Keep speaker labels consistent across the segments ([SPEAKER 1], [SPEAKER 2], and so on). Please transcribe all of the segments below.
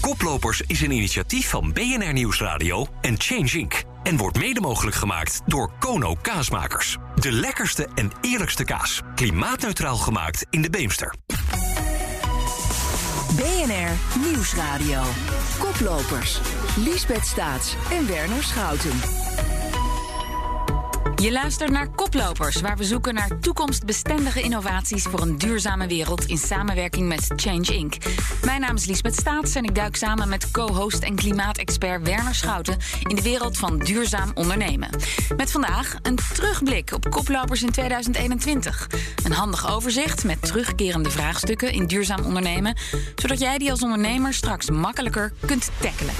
[SPEAKER 1] Koplopers is een initiatief van BNR Nieuwsradio en Change Inc. En wordt mede mogelijk gemaakt door Kono Kaasmakers. De lekkerste en eerlijkste kaas. Klimaatneutraal gemaakt in de Beemster.
[SPEAKER 2] BNR Nieuwsradio. Koplopers. Liesbeth Staats en Werner Schouten.
[SPEAKER 3] Je luistert naar Koplopers, waar we zoeken naar toekomstbestendige innovaties voor een duurzame wereld in samenwerking met Change Inc. Mijn naam is Liesbeth Staats en ik duik samen met co-host en klimaatexpert Werner Schouten in de wereld van duurzaam ondernemen. Met vandaag een terugblik op Koplopers in 2021. Een handig overzicht met terugkerende vraagstukken in duurzaam ondernemen, zodat jij die als ondernemer straks makkelijker kunt tackelen.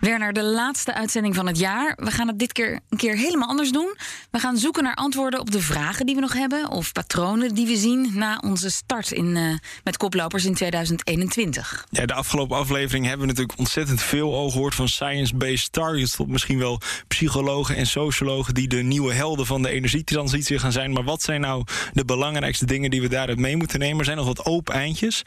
[SPEAKER 3] Werner, de laatste uitzending van het jaar. We gaan het dit keer een keer helemaal anders doen. We gaan zoeken naar antwoorden op de vragen die we nog hebben... of patronen die we zien na onze start in, uh, met koplopers in 2021.
[SPEAKER 4] Ja, de afgelopen aflevering hebben we natuurlijk ontzettend veel al gehoord... van science-based targets tot misschien wel psychologen en sociologen... die de nieuwe helden van de energietransitie gaan zijn. Maar wat zijn nou de belangrijkste dingen die we daaruit mee moeten nemen? Er zijn nog wat open eindjes.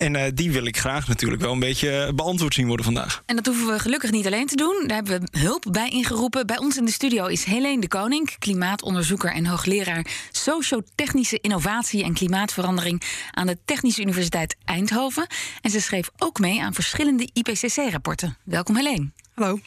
[SPEAKER 4] En uh, die wil ik graag natuurlijk wel een beetje beantwoord zien worden vandaag.
[SPEAKER 3] En dat hoeven we gelukkig niet alleen te doen. Daar hebben we hulp bij ingeroepen. Bij ons in de studio is Helene de Koning, klimaatonderzoeker en hoogleraar sociotechnische innovatie en klimaatverandering aan de Technische Universiteit Eindhoven. En ze schreef ook mee aan verschillende IPCC-rapporten. Welkom Helene.
[SPEAKER 5] Hallo.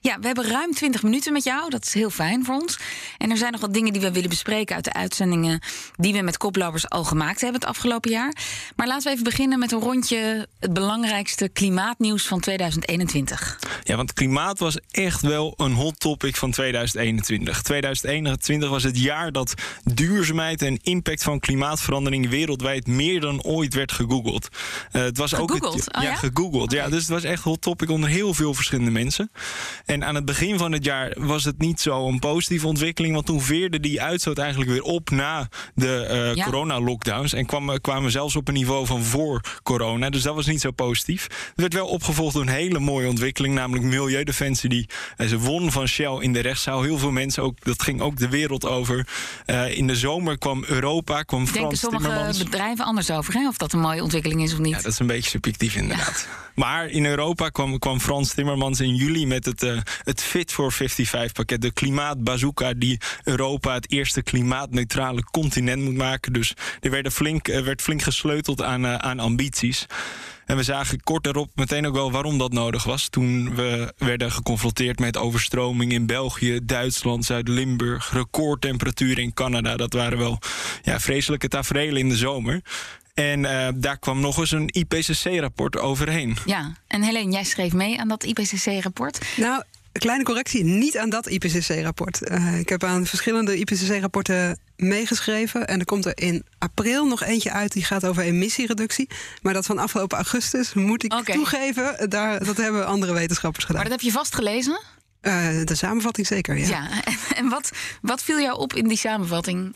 [SPEAKER 3] Ja, we hebben ruim 20 minuten met jou. Dat is heel fijn voor ons. En er zijn nog wat dingen die we willen bespreken uit de uitzendingen die we met koplopers al gemaakt hebben het afgelopen jaar. Maar laten we even beginnen met een rondje het belangrijkste klimaatnieuws van 2021.
[SPEAKER 4] Ja, want klimaat was echt wel een hot topic van 2021. 2021 was het jaar dat duurzaamheid en impact van klimaatverandering wereldwijd meer dan ooit werd gegoogeld.
[SPEAKER 3] Uh, het was gegoogeld? ook het,
[SPEAKER 4] oh, ja, gegoogeld. Okay. Ja, dus het was echt een hot topic onder heel veel verschillende mensen. En aan het begin van het jaar was het niet zo een positieve ontwikkeling. Want toen veerde die uitstoot eigenlijk weer op na de uh, ja. corona-lockdowns. En kwam, kwamen zelfs op een niveau van voor corona. Dus dat was niet zo positief. Het werd wel opgevolgd door een hele mooie ontwikkeling. Namelijk Milieudefensie. Die uh, ze won van Shell in de rechtszaal. Heel veel mensen, ook, dat ging ook de wereld over. Uh, in de zomer kwam Europa, kwam Frans
[SPEAKER 3] Denken sommige
[SPEAKER 4] Timmermans.
[SPEAKER 3] bedrijven anders over, hè? Of dat een mooie ontwikkeling is of niet?
[SPEAKER 4] Ja, dat is een beetje subjectief inderdaad. Ja. Maar in Europa kwam, kwam Frans Timmermans in juli met het, uh, het Fit for 55 pakket. De klimaatbazooka die Europa het eerste klimaatneutrale continent moet maken. Dus er werd flink, uh, werd flink gesleuteld aan, uh, aan ambities. En we zagen kort daarop meteen ook wel waarom dat nodig was. Toen we werden geconfronteerd met overstroming in België, Duitsland, Zuid-Limburg, recordtemperaturen in Canada. Dat waren wel ja, vreselijke tafereelen in de zomer. En uh, daar kwam nog eens een IPCC-rapport overheen.
[SPEAKER 3] Ja, en Helene, jij schreef mee aan dat IPCC-rapport.
[SPEAKER 5] Nou, kleine correctie, niet aan dat IPCC-rapport. Uh, ik heb aan verschillende IPCC-rapporten meegeschreven. En er komt er in april nog eentje uit die gaat over emissiereductie. Maar dat van afgelopen augustus, moet ik okay. toegeven, daar, dat hebben andere wetenschappers gedaan.
[SPEAKER 3] Maar dat heb je vastgelezen?
[SPEAKER 5] Uh, de samenvatting zeker, ja.
[SPEAKER 3] ja en wat, wat viel jou op in die samenvatting?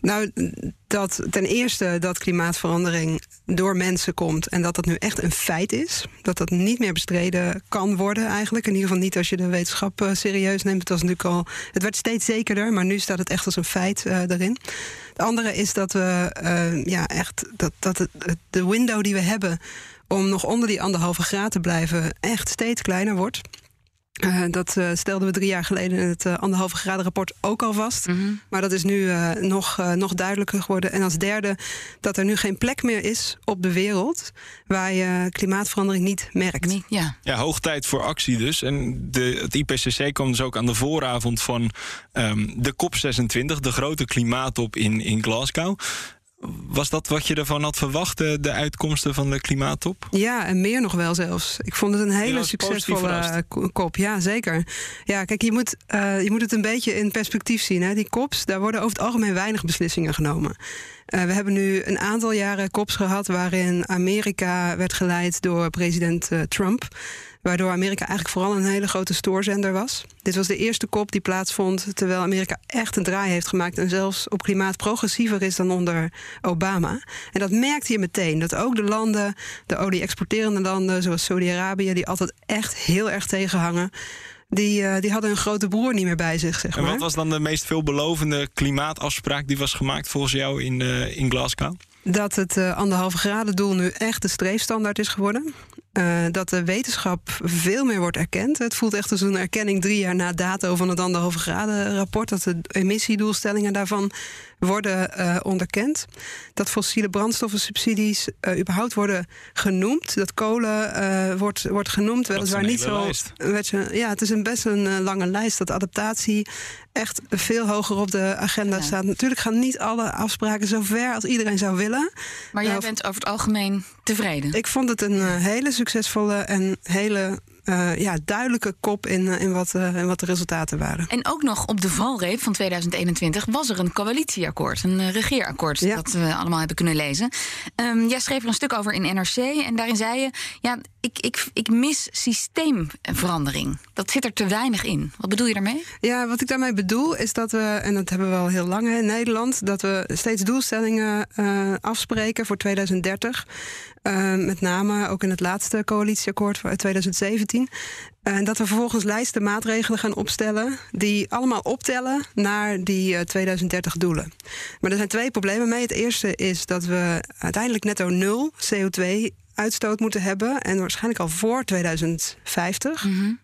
[SPEAKER 5] Nou, dat ten eerste dat klimaatverandering door mensen komt en dat dat nu echt een feit is. Dat dat niet meer bestreden kan worden eigenlijk. In ieder geval niet als je de wetenschap uh, serieus neemt. Het was natuurlijk al. Het werd steeds zekerder, maar nu staat het echt als een feit uh, erin. Het andere is dat we ja, echt dat, dat het, de window die we hebben om nog onder die anderhalve graad te blijven echt steeds kleiner wordt. Uh, dat uh, stelden we drie jaar geleden in het uh, anderhalve graden rapport ook al vast. Mm -hmm. Maar dat is nu nog, nog duidelijker geworden. En als derde dat er nu geen plek meer is op de wereld waar je klimaatverandering niet merkt.
[SPEAKER 3] Nee, ja.
[SPEAKER 4] ja, hoog tijd voor actie dus. En de, het IPCC kwam dus ook aan de vooravond van um, de COP26, de grote klimaattop in, in Glasgow. Was dat wat je ervan had verwacht, de uitkomsten van de klimaattop?
[SPEAKER 5] Ja, en meer nog wel zelfs. Ik vond het een hele succesvolle kop. Ja, zeker. Ja, kijk, je moet, uh, je moet het een beetje in perspectief zien. Hè. Die kops, daar worden over het algemeen weinig beslissingen genomen. Uh, we hebben nu een aantal jaren kops gehad waarin Amerika werd geleid door president uh, Trump. Waardoor Amerika eigenlijk vooral een hele grote stoorzender was. Dit was de eerste kop die plaatsvond terwijl Amerika echt een draai heeft gemaakt. En zelfs op klimaat progressiever is dan onder Obama. En dat merkte je meteen. Dat ook de landen, de olie-exporterende landen, zoals Saudi-Arabië, die altijd echt heel erg tegenhangen. Die, uh, die hadden een grote broer niet meer bij zich. Zeg maar.
[SPEAKER 4] En wat was dan de meest veelbelovende klimaatafspraak die was gemaakt volgens jou in, uh, in Glasgow?
[SPEAKER 5] Dat het uh, anderhalve graden doel nu echt de streefstandaard is geworden. Uh, dat de wetenschap veel meer wordt erkend. Het voelt echt als een erkenning drie jaar na dato van het anderhalve graden rapport. Dat de emissiedoelstellingen daarvan worden uh, onderkend. Dat fossiele brandstoffensubsidies uh, überhaupt worden genoemd. Dat kolen wordt, wordt genoemd. Weliswaar niet zo. Je, ja, het is een best een lange lijst. Dat adaptatie echt veel hoger op de agenda ja. staat. Natuurlijk gaan niet alle afspraken zo ver als iedereen zou willen.
[SPEAKER 3] Maar jij bent over het algemeen tevreden?
[SPEAKER 5] Ik vond het een hele succesvolle en hele uh, ja, duidelijke kop in, uh, in, wat, uh, in wat de resultaten waren.
[SPEAKER 3] En ook nog op de valreep van 2021 was er een coalitieakkoord, een regeerakkoord, ja. dat we allemaal hebben kunnen lezen. Um, jij schreef er een stuk over in NRC en daarin zei je: ja, ik, ik, ik mis systeemverandering. Dat zit er te weinig in. Wat bedoel je daarmee?
[SPEAKER 5] Ja, wat ik daarmee bedoel is dat we, en dat hebben we al heel lang in Nederland, dat we steeds doelstellingen afspreken voor 2030. Uh, met name ook in het laatste coalitieakkoord uit 2017. En uh, dat we vervolgens lijsten maatregelen gaan opstellen die allemaal optellen naar die uh, 2030 doelen. Maar er zijn twee problemen mee. Het eerste is dat we uiteindelijk netto nul CO2 uitstoot moeten hebben en waarschijnlijk al voor 2050. Mm -hmm.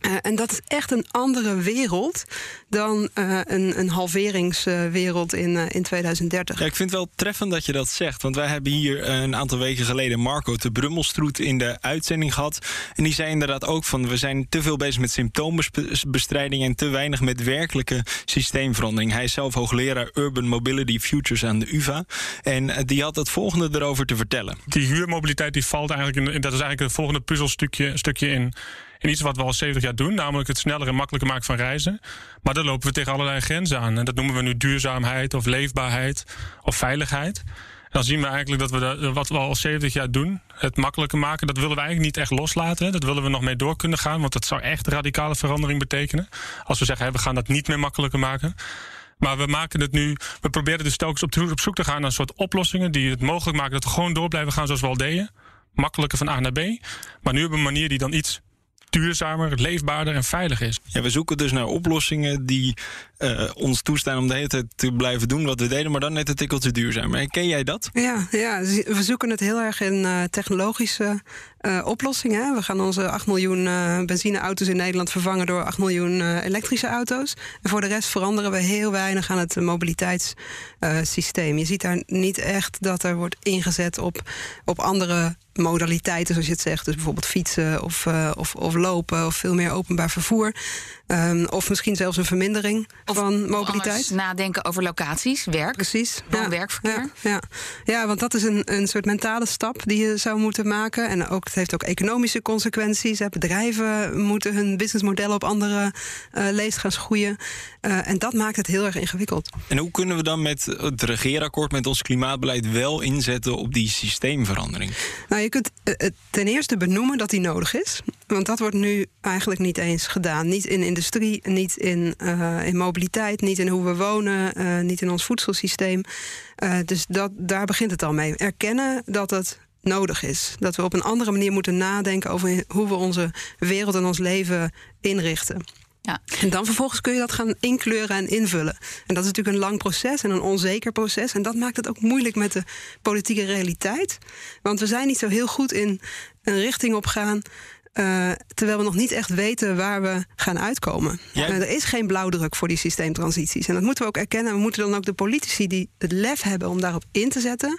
[SPEAKER 5] Uh, en dat is echt een andere wereld dan uh, een, een halveringswereld in, uh, in 2030.
[SPEAKER 4] Ja, ik vind het wel treffend dat je dat zegt. Want wij hebben hier een aantal weken geleden Marco de Brummelstroet in de uitzending gehad. En die zei inderdaad ook van we zijn te veel bezig met symptoombestrijding en te weinig met werkelijke systeemverandering. Hij is zelf hoogleraar Urban Mobility Futures aan de UvA. En die had het volgende erover te vertellen.
[SPEAKER 6] Die huurmobiliteit die valt eigenlijk in, dat is eigenlijk het volgende puzzelstukje stukje in en iets wat we al 70 jaar doen, namelijk het sneller en makkelijker maken van reizen. Maar daar lopen we tegen allerlei grenzen aan. En dat noemen we nu duurzaamheid of leefbaarheid of veiligheid. En dan zien we eigenlijk dat we de, wat we al 70 jaar doen, het makkelijker maken, dat willen we eigenlijk niet echt loslaten. Dat willen we nog mee door kunnen gaan, want dat zou echt radicale verandering betekenen. Als we zeggen, we gaan dat niet meer makkelijker maken. Maar we maken het nu, we proberen dus telkens op, zoek te gaan naar een soort oplossingen die het mogelijk maken dat we gewoon door blijven gaan zoals we al deden. Makkelijker van A naar B. Maar nu op een manier die dan iets duurzamer, leefbaarder en veilig is.
[SPEAKER 4] Ja, we zoeken dus naar oplossingen die uh, ons toestaan om de hele tijd te blijven doen wat we deden, maar dan net een tikkeltje duurzamer. Ken jij dat?
[SPEAKER 5] Ja, ja, we zoeken het heel erg in uh, technologische uh, oplossingen. We gaan onze 8 miljoen benzineauto's in Nederland vervangen door 8 miljoen elektrische auto's. En voor de rest veranderen we heel weinig aan het mobiliteitssysteem. je ziet daar niet echt dat er wordt ingezet op, op andere modaliteiten, zoals je het zegt. Dus bijvoorbeeld fietsen of, of, of lopen of veel meer openbaar vervoer. Um, of misschien zelfs een vermindering
[SPEAKER 3] of,
[SPEAKER 5] van mobiliteit.
[SPEAKER 3] nadenken over locaties, werk.
[SPEAKER 5] Precies.
[SPEAKER 3] Ja, werkverkeer.
[SPEAKER 5] Ja, ja. ja, want dat is een, een soort mentale stap die je zou moeten maken. En ook, het heeft ook economische consequenties. Bedrijven moeten hun businessmodellen op andere uh, leest gaan schoeien. Uh, en dat maakt het heel erg ingewikkeld.
[SPEAKER 4] En hoe kunnen we dan met het regeerakkoord, met ons klimaatbeleid, wel inzetten op die systeemverandering?
[SPEAKER 5] Nou, je kunt uh, ten eerste benoemen dat die nodig is. Want dat wordt nu eigenlijk niet eens gedaan. Niet in industrie, niet in, uh, in mobiliteit, niet in hoe we wonen, uh, niet in ons voedselsysteem. Uh, dus dat, daar begint het al mee. Erkennen dat het nodig is. Dat we op een andere manier moeten nadenken over hoe we onze wereld en ons leven inrichten. Ja. En dan vervolgens kun je dat gaan inkleuren en invullen. En dat is natuurlijk een lang proces en een onzeker proces. En dat maakt het ook moeilijk met de politieke realiteit. Want we zijn niet zo heel goed in een richting op gaan uh, terwijl we nog niet echt weten waar we gaan uitkomen. Ja. Uh, er is geen blauwdruk voor die systeemtransities. En dat moeten we ook erkennen. We moeten dan ook de politici die het lef hebben om daarop in te zetten,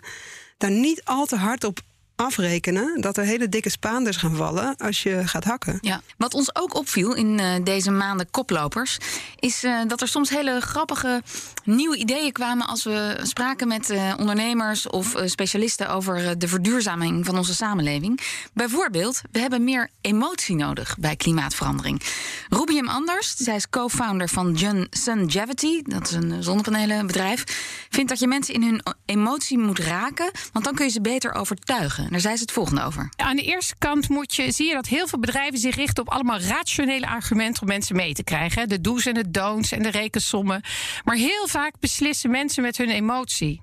[SPEAKER 5] daar niet al te hard op afrekenen dat er hele dikke spaanders gaan vallen als je gaat hakken.
[SPEAKER 3] Ja. Wat ons ook opviel in uh, deze maanden koplopers, is uh, dat er soms hele grappige nieuwe ideeën kwamen als we spraken met uh, ondernemers of specialisten over de verduurzaming van onze samenleving. Bijvoorbeeld, we hebben meer emotie nodig bij klimaatverandering. Rubium Anders, zij is co-founder van Sungevity, dat is een zonnepanelenbedrijf, vindt dat je mensen in hun emotie moet raken, want dan kun je ze beter overtuigen. Daar zei ze het volgende over.
[SPEAKER 7] Aan de eerste kant moet je, zie je dat heel veel bedrijven zich richten op allemaal rationele argumenten om mensen mee te krijgen. De do's en de don'ts en de rekensommen. Maar heel vaak beslissen mensen met hun emotie.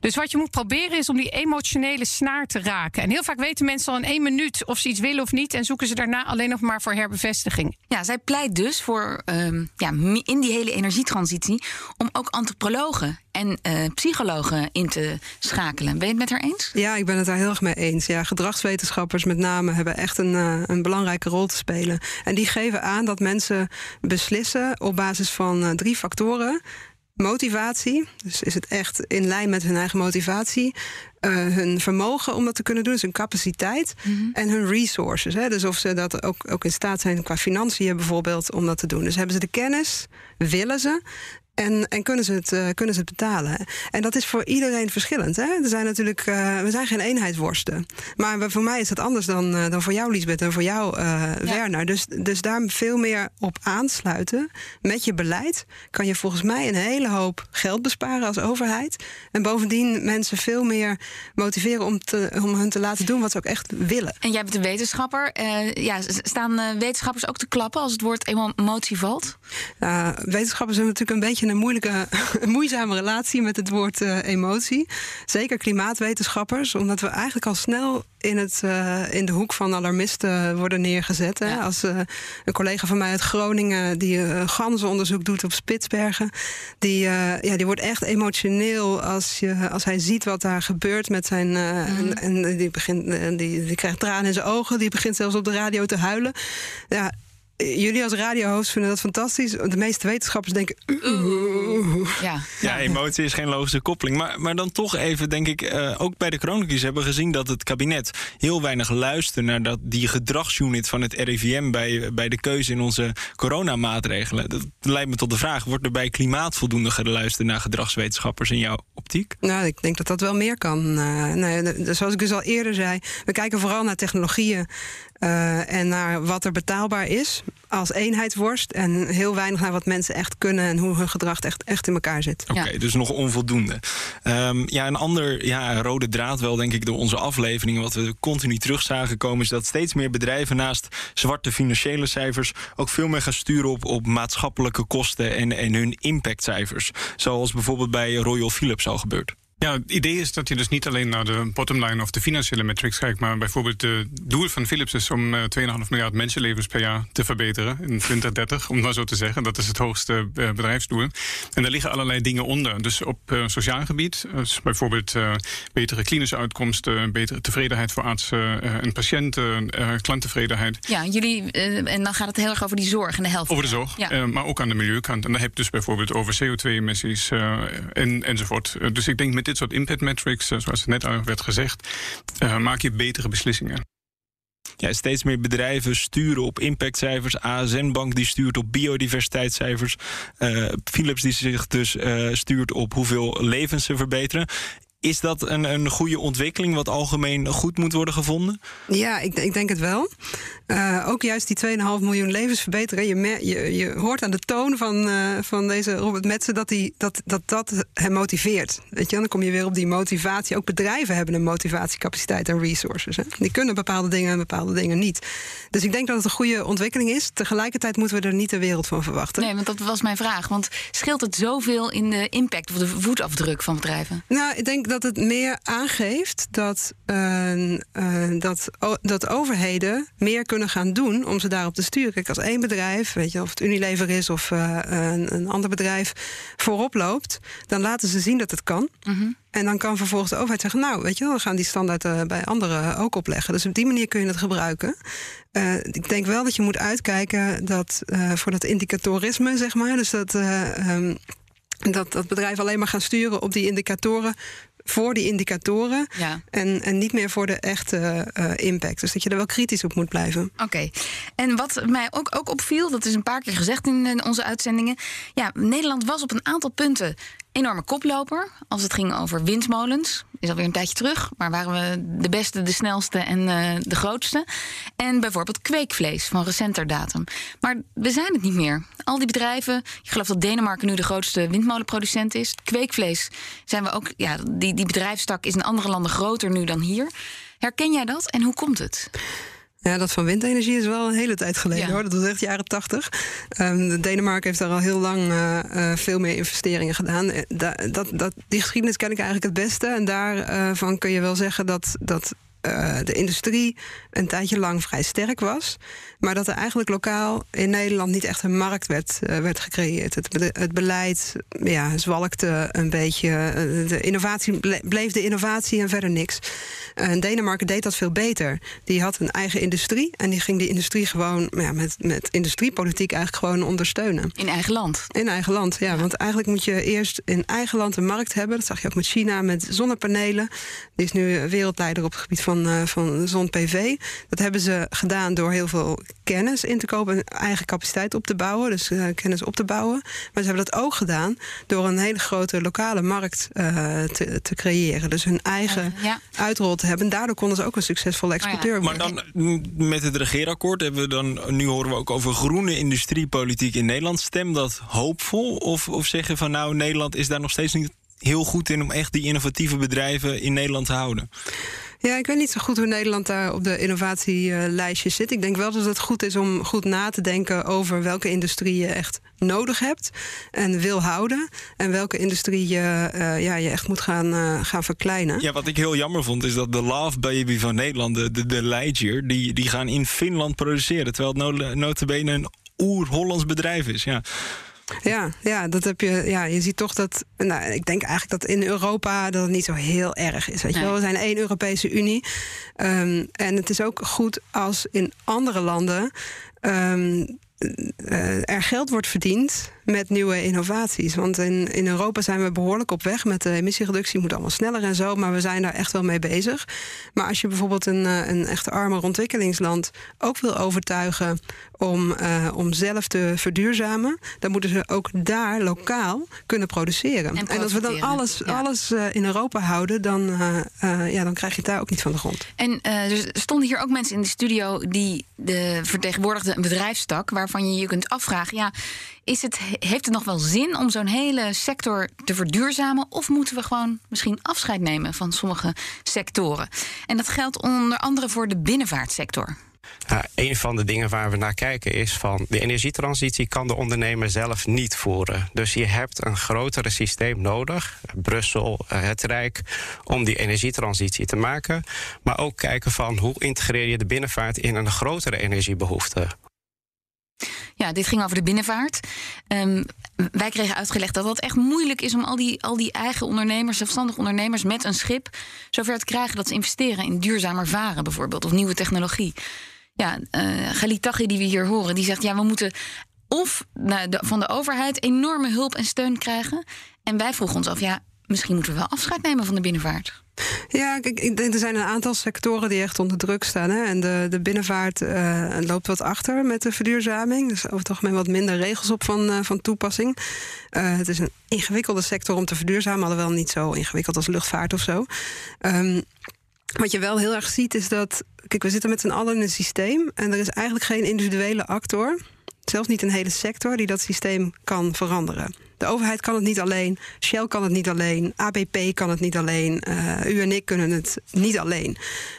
[SPEAKER 7] Dus wat je moet proberen is om die emotionele snaar te raken. En heel vaak weten mensen al in één minuut of ze iets willen of niet. En zoeken ze daarna alleen nog maar voor herbevestiging.
[SPEAKER 3] Ja, zij pleit dus voor ehm, ja, in die hele energietransitie om ook antropologen en uh, psychologen in te schakelen. Ben je het met haar eens?
[SPEAKER 5] Ja, ik ben het daar heel erg mee eens. Ja, gedragswetenschappers met name hebben echt een, uh, een belangrijke rol te spelen. En die geven aan dat mensen beslissen op basis van uh, drie factoren motivatie. Dus is het echt in lijn met hun eigen motivatie. Uh, hun vermogen om dat te kunnen doen, dus hun capaciteit. Mm -hmm. En hun resources. Hè? Dus of ze dat ook, ook in staat zijn qua financiën bijvoorbeeld om dat te doen. Dus hebben ze de kennis, willen ze. En, en kunnen, ze het, uh, kunnen ze het betalen? En dat is voor iedereen verschillend. Hè? Er zijn natuurlijk, uh, we zijn geen eenheidsworsten. Maar voor mij is dat anders dan, uh, dan voor jou, Lisbeth, en voor jou, ja. Werner. Dus, dus daar veel meer op aansluiten met je beleid kan je volgens mij een hele hoop geld besparen als overheid. En bovendien mensen veel meer motiveren om, te, om hun te laten doen wat ze ook echt willen.
[SPEAKER 3] En jij bent een wetenschapper. ja, staan wetenschappers ook te klappen als het woord emotie valt?
[SPEAKER 5] wetenschappers hebben natuurlijk een beetje een moeilijke, een moeizame relatie met het woord uh, emotie. Zeker klimaatwetenschappers, omdat we eigenlijk al snel in, het, uh, in de hoek van alarmisten worden neergezet. Hè? Ja. Als uh, een collega van mij uit Groningen, die uh, ganzenonderzoek doet op Spitsbergen, die, ja, die wordt echt emotioneel als, je, als hij ziet wat daar gebeurt met zijn. Mm -hmm. en, en, die, begint, die, die krijgt tranen in zijn ogen, die begint zelfs op de radio te huilen. Ja, jullie als radiohost vinden dat fantastisch. De meeste wetenschappers denken.
[SPEAKER 3] Ja.
[SPEAKER 4] ja, emotie is geen logische koppeling. Maar, maar dan toch even, denk ik, uh, ook bij de chroniekjes hebben we gezien dat het kabinet heel weinig luistert naar dat, die gedragsunit van het RIVM bij, bij de keuze in onze coronamaatregelen. Dat leidt me tot de vraag: wordt er bij klimaat voldoende geluisterd naar gedragswetenschappers in jouw optiek?
[SPEAKER 5] Nou, ik denk dat dat wel meer kan. Uh, nee, zoals ik dus al eerder zei, we kijken vooral naar technologieën. Uh, en naar wat er betaalbaar is als eenheidsworst. En heel weinig naar wat mensen echt kunnen en hoe hun gedrag echt, echt in elkaar zit.
[SPEAKER 4] Oké, okay, ja. dus nog onvoldoende. Um, ja, een ander ja, rode draad wel, denk ik, door onze afleveringen, wat we continu terug zagen komen, is dat steeds meer bedrijven naast zwarte financiële cijfers ook veel meer gaan sturen op, op maatschappelijke kosten en, en hun impactcijfers. Zoals bijvoorbeeld bij Royal Philips al gebeurt.
[SPEAKER 6] Ja, het idee is dat je dus niet alleen naar de bottomline of de financiële metrics kijkt, maar bijvoorbeeld het doel van Philips is om uh, 2,5 miljard mensenlevens per jaar te verbeteren in 2030, om het maar zo te zeggen. Dat is het hoogste uh, bedrijfsdoel. En daar liggen allerlei dingen onder. Dus op uh, sociaal gebied, dus bijvoorbeeld betere klinische uitkomsten, betere tevredenheid voor artsen en patiënten, klanttevredenheid.
[SPEAKER 3] Ja, jullie, en dan gaat het heel erg over die zorg en de helft.
[SPEAKER 6] Over de zorg, ja. maar ook aan de milieukant. En dan heb je dus bijvoorbeeld over CO2-emissies en, enzovoort. dus ik denk met dit soort impact metrics, zoals net al werd gezegd, uh, maak je betere beslissingen.
[SPEAKER 4] Ja, steeds meer bedrijven sturen op impactcijfers. ASN Bank die stuurt op biodiversiteitscijfers. Uh, Philips die zich dus stuurt op hoeveel levens ze verbeteren. Is dat een, een goede ontwikkeling wat algemeen goed moet worden gevonden?
[SPEAKER 5] Ja, ik, ik denk het wel. Uh, ook juist die 2,5 miljoen levens verbeteren. Je, je, je hoort aan de toon van, uh, van deze Robert Metsen dat, die, dat, dat dat hem motiveert. Weet je, dan kom je weer op die motivatie. Ook bedrijven hebben een motivatiecapaciteit en resources. Hè. Die kunnen bepaalde dingen en bepaalde dingen niet. Dus ik denk dat het een goede ontwikkeling is. Tegelijkertijd moeten we er niet de wereld van verwachten.
[SPEAKER 3] Nee, want dat was mijn vraag. Want scheelt het zoveel in de impact of de voetafdruk van bedrijven?
[SPEAKER 5] Nou, ik denk dat het meer aangeeft dat, uh, uh, dat, dat overheden meer kunnen gaan doen om ze daarop te sturen. Kijk, als één bedrijf, weet je, of het Unilever is of uh, een, een, ander bedrijf, voorop loopt, dan laten ze zien dat het kan. Mm -hmm. En dan kan vervolgens de overheid zeggen: Nou, weet je wel, we gaan die standaard bij anderen ook opleggen. Dus op die manier kun je het gebruiken. ik denk wel dat je moet uitkijken dat voor dat indicatorisme, zeg maar, dus dat. Um, dat, dat bedrijven alleen maar gaan sturen op die indicatoren voor die indicatoren ja. en, en niet meer voor de echte uh, impact. Dus dat je er wel kritisch op moet blijven.
[SPEAKER 3] Oké. Okay. En wat mij ook, ook opviel, dat is een paar keer gezegd in, in onze uitzendingen. Ja, Nederland was op een aantal punten enorme koploper als het ging over windmolens. Is alweer een tijdje terug, maar waren we de beste, de snelste en uh, de grootste. En bijvoorbeeld kweekvlees van recenter datum. Maar we zijn het niet meer. Al die bedrijven, ik geloof dat Denemarken nu de grootste windmolenproducent is. Kweekvlees zijn we ook, ja, die, die bedrijfstak is in andere landen groter nu dan hier. Herken jij dat en hoe komt het?
[SPEAKER 5] Ja, dat van windenergie is wel een hele tijd geleden
[SPEAKER 3] Ja.
[SPEAKER 5] hoor. Dat was echt jaren tachtig. Ehm, Denemarken heeft daar al heel lang eh, eh, veel meer investeringen gedaan. Eh, da- dat, dat, die geschiedenis ken ik eigenlijk het beste. En daarvan kun je wel zeggen dat, dat eh, de industrie een tijdje lang vrij sterk was. Maar dat er eigenlijk lokaal in Nederland niet echt een markt werd, eh, werd gecreëerd. Het, be- het beleid ja, zwalkte een beetje. Eh, De innovatie ble- bleef de innovatie en verder niks. En Denemarken deed dat veel beter. Die had een eigen industrie en die ging die industrie gewoon ja, met, met industriepolitiek eigenlijk gewoon ondersteunen.
[SPEAKER 3] In eigen land.
[SPEAKER 5] In eigen land, ja. Want eigenlijk moet je eerst in eigen land een markt hebben. Dat zag je ook met China, met zonnepanelen. Die is nu wereldleider op het gebied van, eh, van zon-PV. Dat hebben ze gedaan door heel veel kennis in te kopen... en eigen capaciteit op te bouwen, dus eh, kennis op te bouwen. Maar ze hebben dat ook gedaan door een hele grote lokale markt eh, te, te creëren. Dus hun eigen
[SPEAKER 3] Ja.
[SPEAKER 5] uitrol te hebben. En daardoor konden ze ook een succesvolle exporteur
[SPEAKER 4] Maar
[SPEAKER 5] worden.
[SPEAKER 4] dan mm, met het regeerakkoord hebben we dan. Nu horen we ook over groene industriepolitiek in Nederland. Stem dat hoopvol? Of, of zeggen van nou, Nederland is daar nog steeds niet heel goed in om echt die innovatieve bedrijven in Nederland te houden?
[SPEAKER 5] Ja, ik weet niet zo goed hoe Nederland daar op de innovatielijstje zit. Ik denk wel dat het goed is om goed na te denken over welke industrie je echt nodig hebt en wil houden. En welke industrie je, eh, ja, je echt moet gaan, eh, gaan verkleinen.
[SPEAKER 4] Ja, wat ik heel jammer vond, is dat de Love Baby van Nederland, de, de, die, die gaan in Finland produceren. Terwijl het no- notabene een oer-Hollands bedrijf is. Ja.
[SPEAKER 5] Ja, ja, dat heb je. Ja, je ziet toch dat. Nou, ik denk eigenlijk dat in Europa dat het niet zo heel erg is. Weet je wel, we zijn één Europese Unie. Ehm, en het is ook goed als in andere landen. ehm, eh, er geld wordt verdiend met nieuwe innovaties. Want in, in Europa zijn we behoorlijk op weg met de emissiereductie. Moet allemaal sneller en zo, maar we zijn daar echt wel mee bezig. Maar als je bijvoorbeeld een, eh, een echt armer ontwikkelingsland ook wil overtuigen om, eh, om zelf te verduurzamen, dan moeten ze ook daar lokaal kunnen produceren.
[SPEAKER 3] En
[SPEAKER 5] als we dan alles,
[SPEAKER 3] ja.
[SPEAKER 5] alles eh, in Europa houden, dan, ja, dan krijg je het daar ook niet van de grond.
[SPEAKER 3] En eh, er stonden hier ook mensen in de studio die de vertegenwoordigden een bedrijfstak waarvan je je kunt afvragen: ja, is het, heeft het nog wel zin om zo'n hele sector te verduurzamen? Of moeten we gewoon misschien afscheid nemen van sommige sectoren? En dat geldt onder andere voor de binnenvaartsector.
[SPEAKER 8] Een van de dingen waar we naar kijken is van de energietransitie kan de ondernemer zelf niet voeren. Dus je hebt een grotere systeem nodig, Brussel, eh, het Rijk, om die energietransitie te maken. Maar ook kijken van hoe integreer je de binnenvaart in een grotere energiebehoefte.
[SPEAKER 3] Ja, dit ging over de binnenvaart. Ehm, wij kregen uitgelegd dat het echt moeilijk is om al die, al die eigen ondernemers, zelfstandige ondernemers met een schip, zover te krijgen dat ze investeren in duurzamer varen bijvoorbeeld, of nieuwe technologie. Ja, eh Galit Taghi, die we hier horen, die zegt: ja, we moeten of nou, van de overheid enorme hulp en steun krijgen. En wij vroegen ons af: ja, misschien moeten we wel afscheid nemen van de binnenvaart.
[SPEAKER 5] Ja, ik denk er zijn een aantal sectoren die echt onder druk staan. Hè? En de, de binnenvaart eh, loopt wat achter met de verduurzaming. Dus over het algemeen wat minder regels op van, eh, van toepassing. Eh, het is een ingewikkelde sector om te verduurzamen, alhoewel niet zo ingewikkeld als luchtvaart of zo. Ehm, wat je wel heel erg ziet is dat. Kijk, we zitten met z'n allen in een systeem. En er is eigenlijk geen individuele actor. Zelfs niet een hele sector die dat systeem kan veranderen. De overheid kan het niet alleen. Shell kan het niet alleen. ABP kan het niet alleen. eh, u en ik kunnen het niet alleen.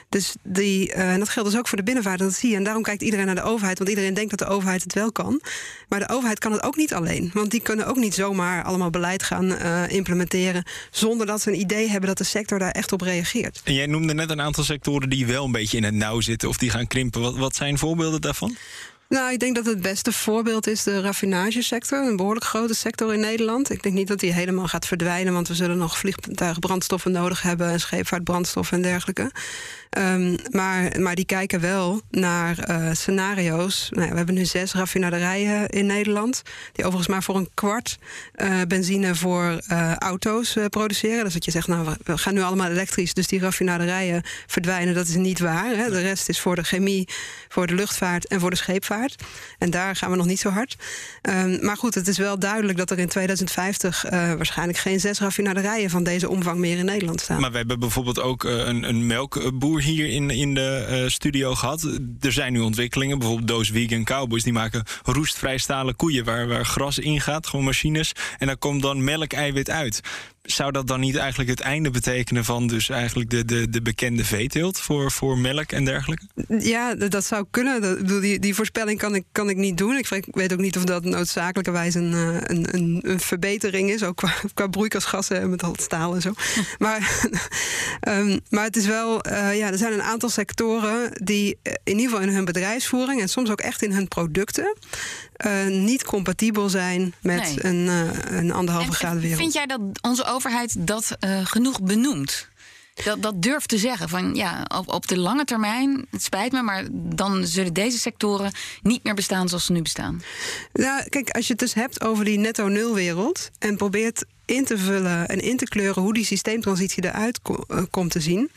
[SPEAKER 5] Dus die, eh, en dat geldt dus ook voor de binnenvaart. Dat zie je. En daarom kijkt iedereen naar de overheid. Want iedereen denkt dat de overheid het wel kan. Maar de overheid kan het ook niet alleen. Want die kunnen ook niet zomaar allemaal beleid gaan eh, implementeren. zonder dat ze een idee hebben dat de sector daar echt op reageert.
[SPEAKER 4] En jij noemde net een aantal sectoren die wel een beetje in het nauw zitten of die gaan krimpen. Wat zijn voorbeelden daarvan?
[SPEAKER 5] Nou, ik denk dat het beste voorbeeld is de raffinagesector. Een behoorlijk grote sector in Nederland. Ik denk niet dat die helemaal gaat verdwijnen, want we zullen nog vliegtuigbrandstoffen nodig hebben en scheepvaartbrandstof en dergelijke. Ehm, maar, maar die kijken wel naar eh, scenario's. Nou we hebben nu zes raffinaderijen in Nederland. Die overigens maar voor een kwart eh, benzine voor eh, auto's produceren. Dus dat je zegt, nou, we- gaan nu allemaal elektrisch. Dus die raffinaderijen verdwijnen. Dat is niet waar. Hè. De rest is voor de chemie, voor de luchtvaart en voor de scheepvaart. En daar gaan we nog niet zo hard. Ehm, maar goed, het is wel duidelijk dat er in 2050 eh, waarschijnlijk geen zes raffinaderijen van deze omvang meer in Nederland staan.
[SPEAKER 4] Maar we hebben bijvoorbeeld ook een, een melkboer hier in, in de eh, studio gehad. Er zijn nu ontwikkelingen, bijvoorbeeld Doos Vegan Cowboys. Die maken roestvrij stalen koeien waar, waar gras in gaat, gewoon machines. En daar komt dan melkeiwit uit. Zou dat dan niet eigenlijk het einde betekenen van dus eigenlijk de, de, de bekende veeteelt voor, voor melk en dergelijke?
[SPEAKER 5] Ja, dat zou kunnen. Dat, die, die voorspelling kan ik, kan ik niet doen. Ik weet ook niet of dat noodzakelijkerwijs een, eh, een, een, een verbetering is, ook qua, qua broeikasgassen en met al het staal en zo. Maar, um, maar het is wel, uh, ja, er zijn een aantal sectoren die in ieder geval in hun bedrijfsvoering en soms ook echt in hun producten uh, niet compatibel zijn met nee. een, uh, een anderhalve graden wereld.
[SPEAKER 3] Vind jij dat onze overheid dat uh, genoeg benoemt? Dat, dat durft te zeggen van ja, op, op de lange termijn, het spijt me, maar dan zullen deze sectoren niet meer bestaan zoals ze nu bestaan.
[SPEAKER 5] Nou, kijk, als je het dus hebt over die netto-nul-wereld en probeert in te vullen en in te kleuren hoe die systeemtransitie eruit ko uh, komt te zien,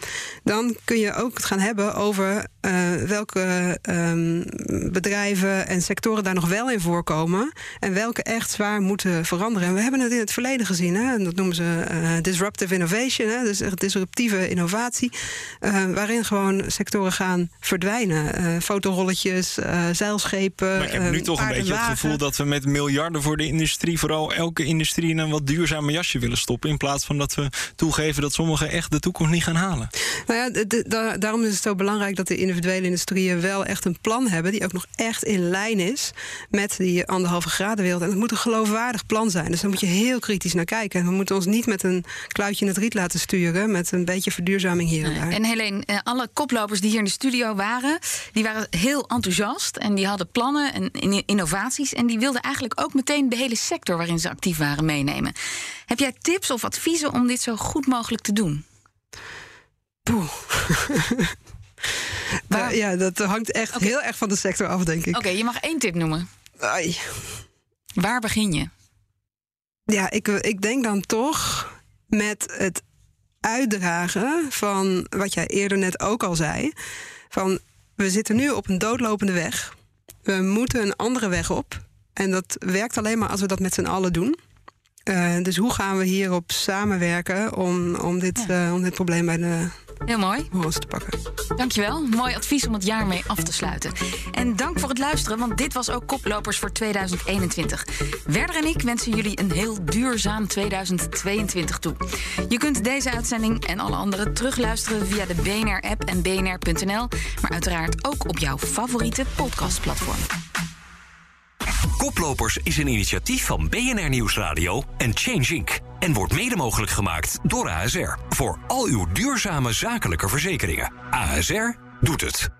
[SPEAKER 5] dan kun je ook het gaan hebben over uh, welke um, bedrijven en sectoren daar nog wel in voorkomen en welke echt zwaar moeten veranderen. En we hebben het in het verleden gezien, hè? En dat noemen ze uh, disruptive innovation, hè? dus disruptieve innovatie, waarin gewoon sectoren gaan verdwijnen. fotorolletjes, zeilschepen.
[SPEAKER 4] Maar ik heb nu toch een beetje het gevoel dat we met miljarden voor de industrie, vooral elke industrie, in een wat duurzaam mijn jasje willen stoppen. In plaats van dat we toegeven dat sommigen echt de toekomst niet gaan halen.
[SPEAKER 5] Nou ja, de, de, da, daarom is het zo belangrijk dat de individuele industrieën wel echt een plan hebben. die ook nog echt in lijn is met die anderhalve graden wereld. En het moet een geloofwaardig plan zijn. Dus daar moet je heel kritisch naar kijken. We moeten ons niet met een kluitje in het riet laten sturen. met een beetje verduurzaming hier en daar.
[SPEAKER 3] En Helene, eh, alle koplopers die hier in de studio waren. die waren heel enthousiast. en die hadden plannen en innovaties. en die wilden eigenlijk ook meteen de hele sector waarin ze actief waren meenemen. Heb jij tips of adviezen om dit zo goed mogelijk te doen?
[SPEAKER 5] Poeh. Waar... Ja, dat hangt echt okay. heel erg van de sector af, denk ik.
[SPEAKER 3] Oké, okay, je mag één tip noemen.
[SPEAKER 5] Ai.
[SPEAKER 3] Waar begin je?
[SPEAKER 5] Ja, ik, ik denk dan toch met het uitdragen van wat jij eerder net ook al zei. Van we zitten nu op een doodlopende weg. We moeten een andere weg op. En dat werkt alleen maar als we dat met z'n allen doen. Uh, dus hoe gaan we hierop samenwerken om, om, dit, ja. uh, om dit probleem bij de
[SPEAKER 3] Heel mooi.
[SPEAKER 5] te pakken?
[SPEAKER 3] Dankjewel. Mooi advies om het jaar mee af te sluiten. En dank voor het luisteren, want dit was ook Koplopers voor 2021. Werder en ik wensen jullie een heel duurzaam 2022 toe. Je kunt deze uitzending en alle andere terugluisteren via de BNR-app en bnr.nl, maar uiteraard ook op jouw favoriete podcastplatform.
[SPEAKER 1] Koplopers is een initiatief van BNR Nieuwsradio en Change Inc. En wordt mede mogelijk gemaakt door ASR. Voor al uw duurzame zakelijke verzekeringen. ASR doet het.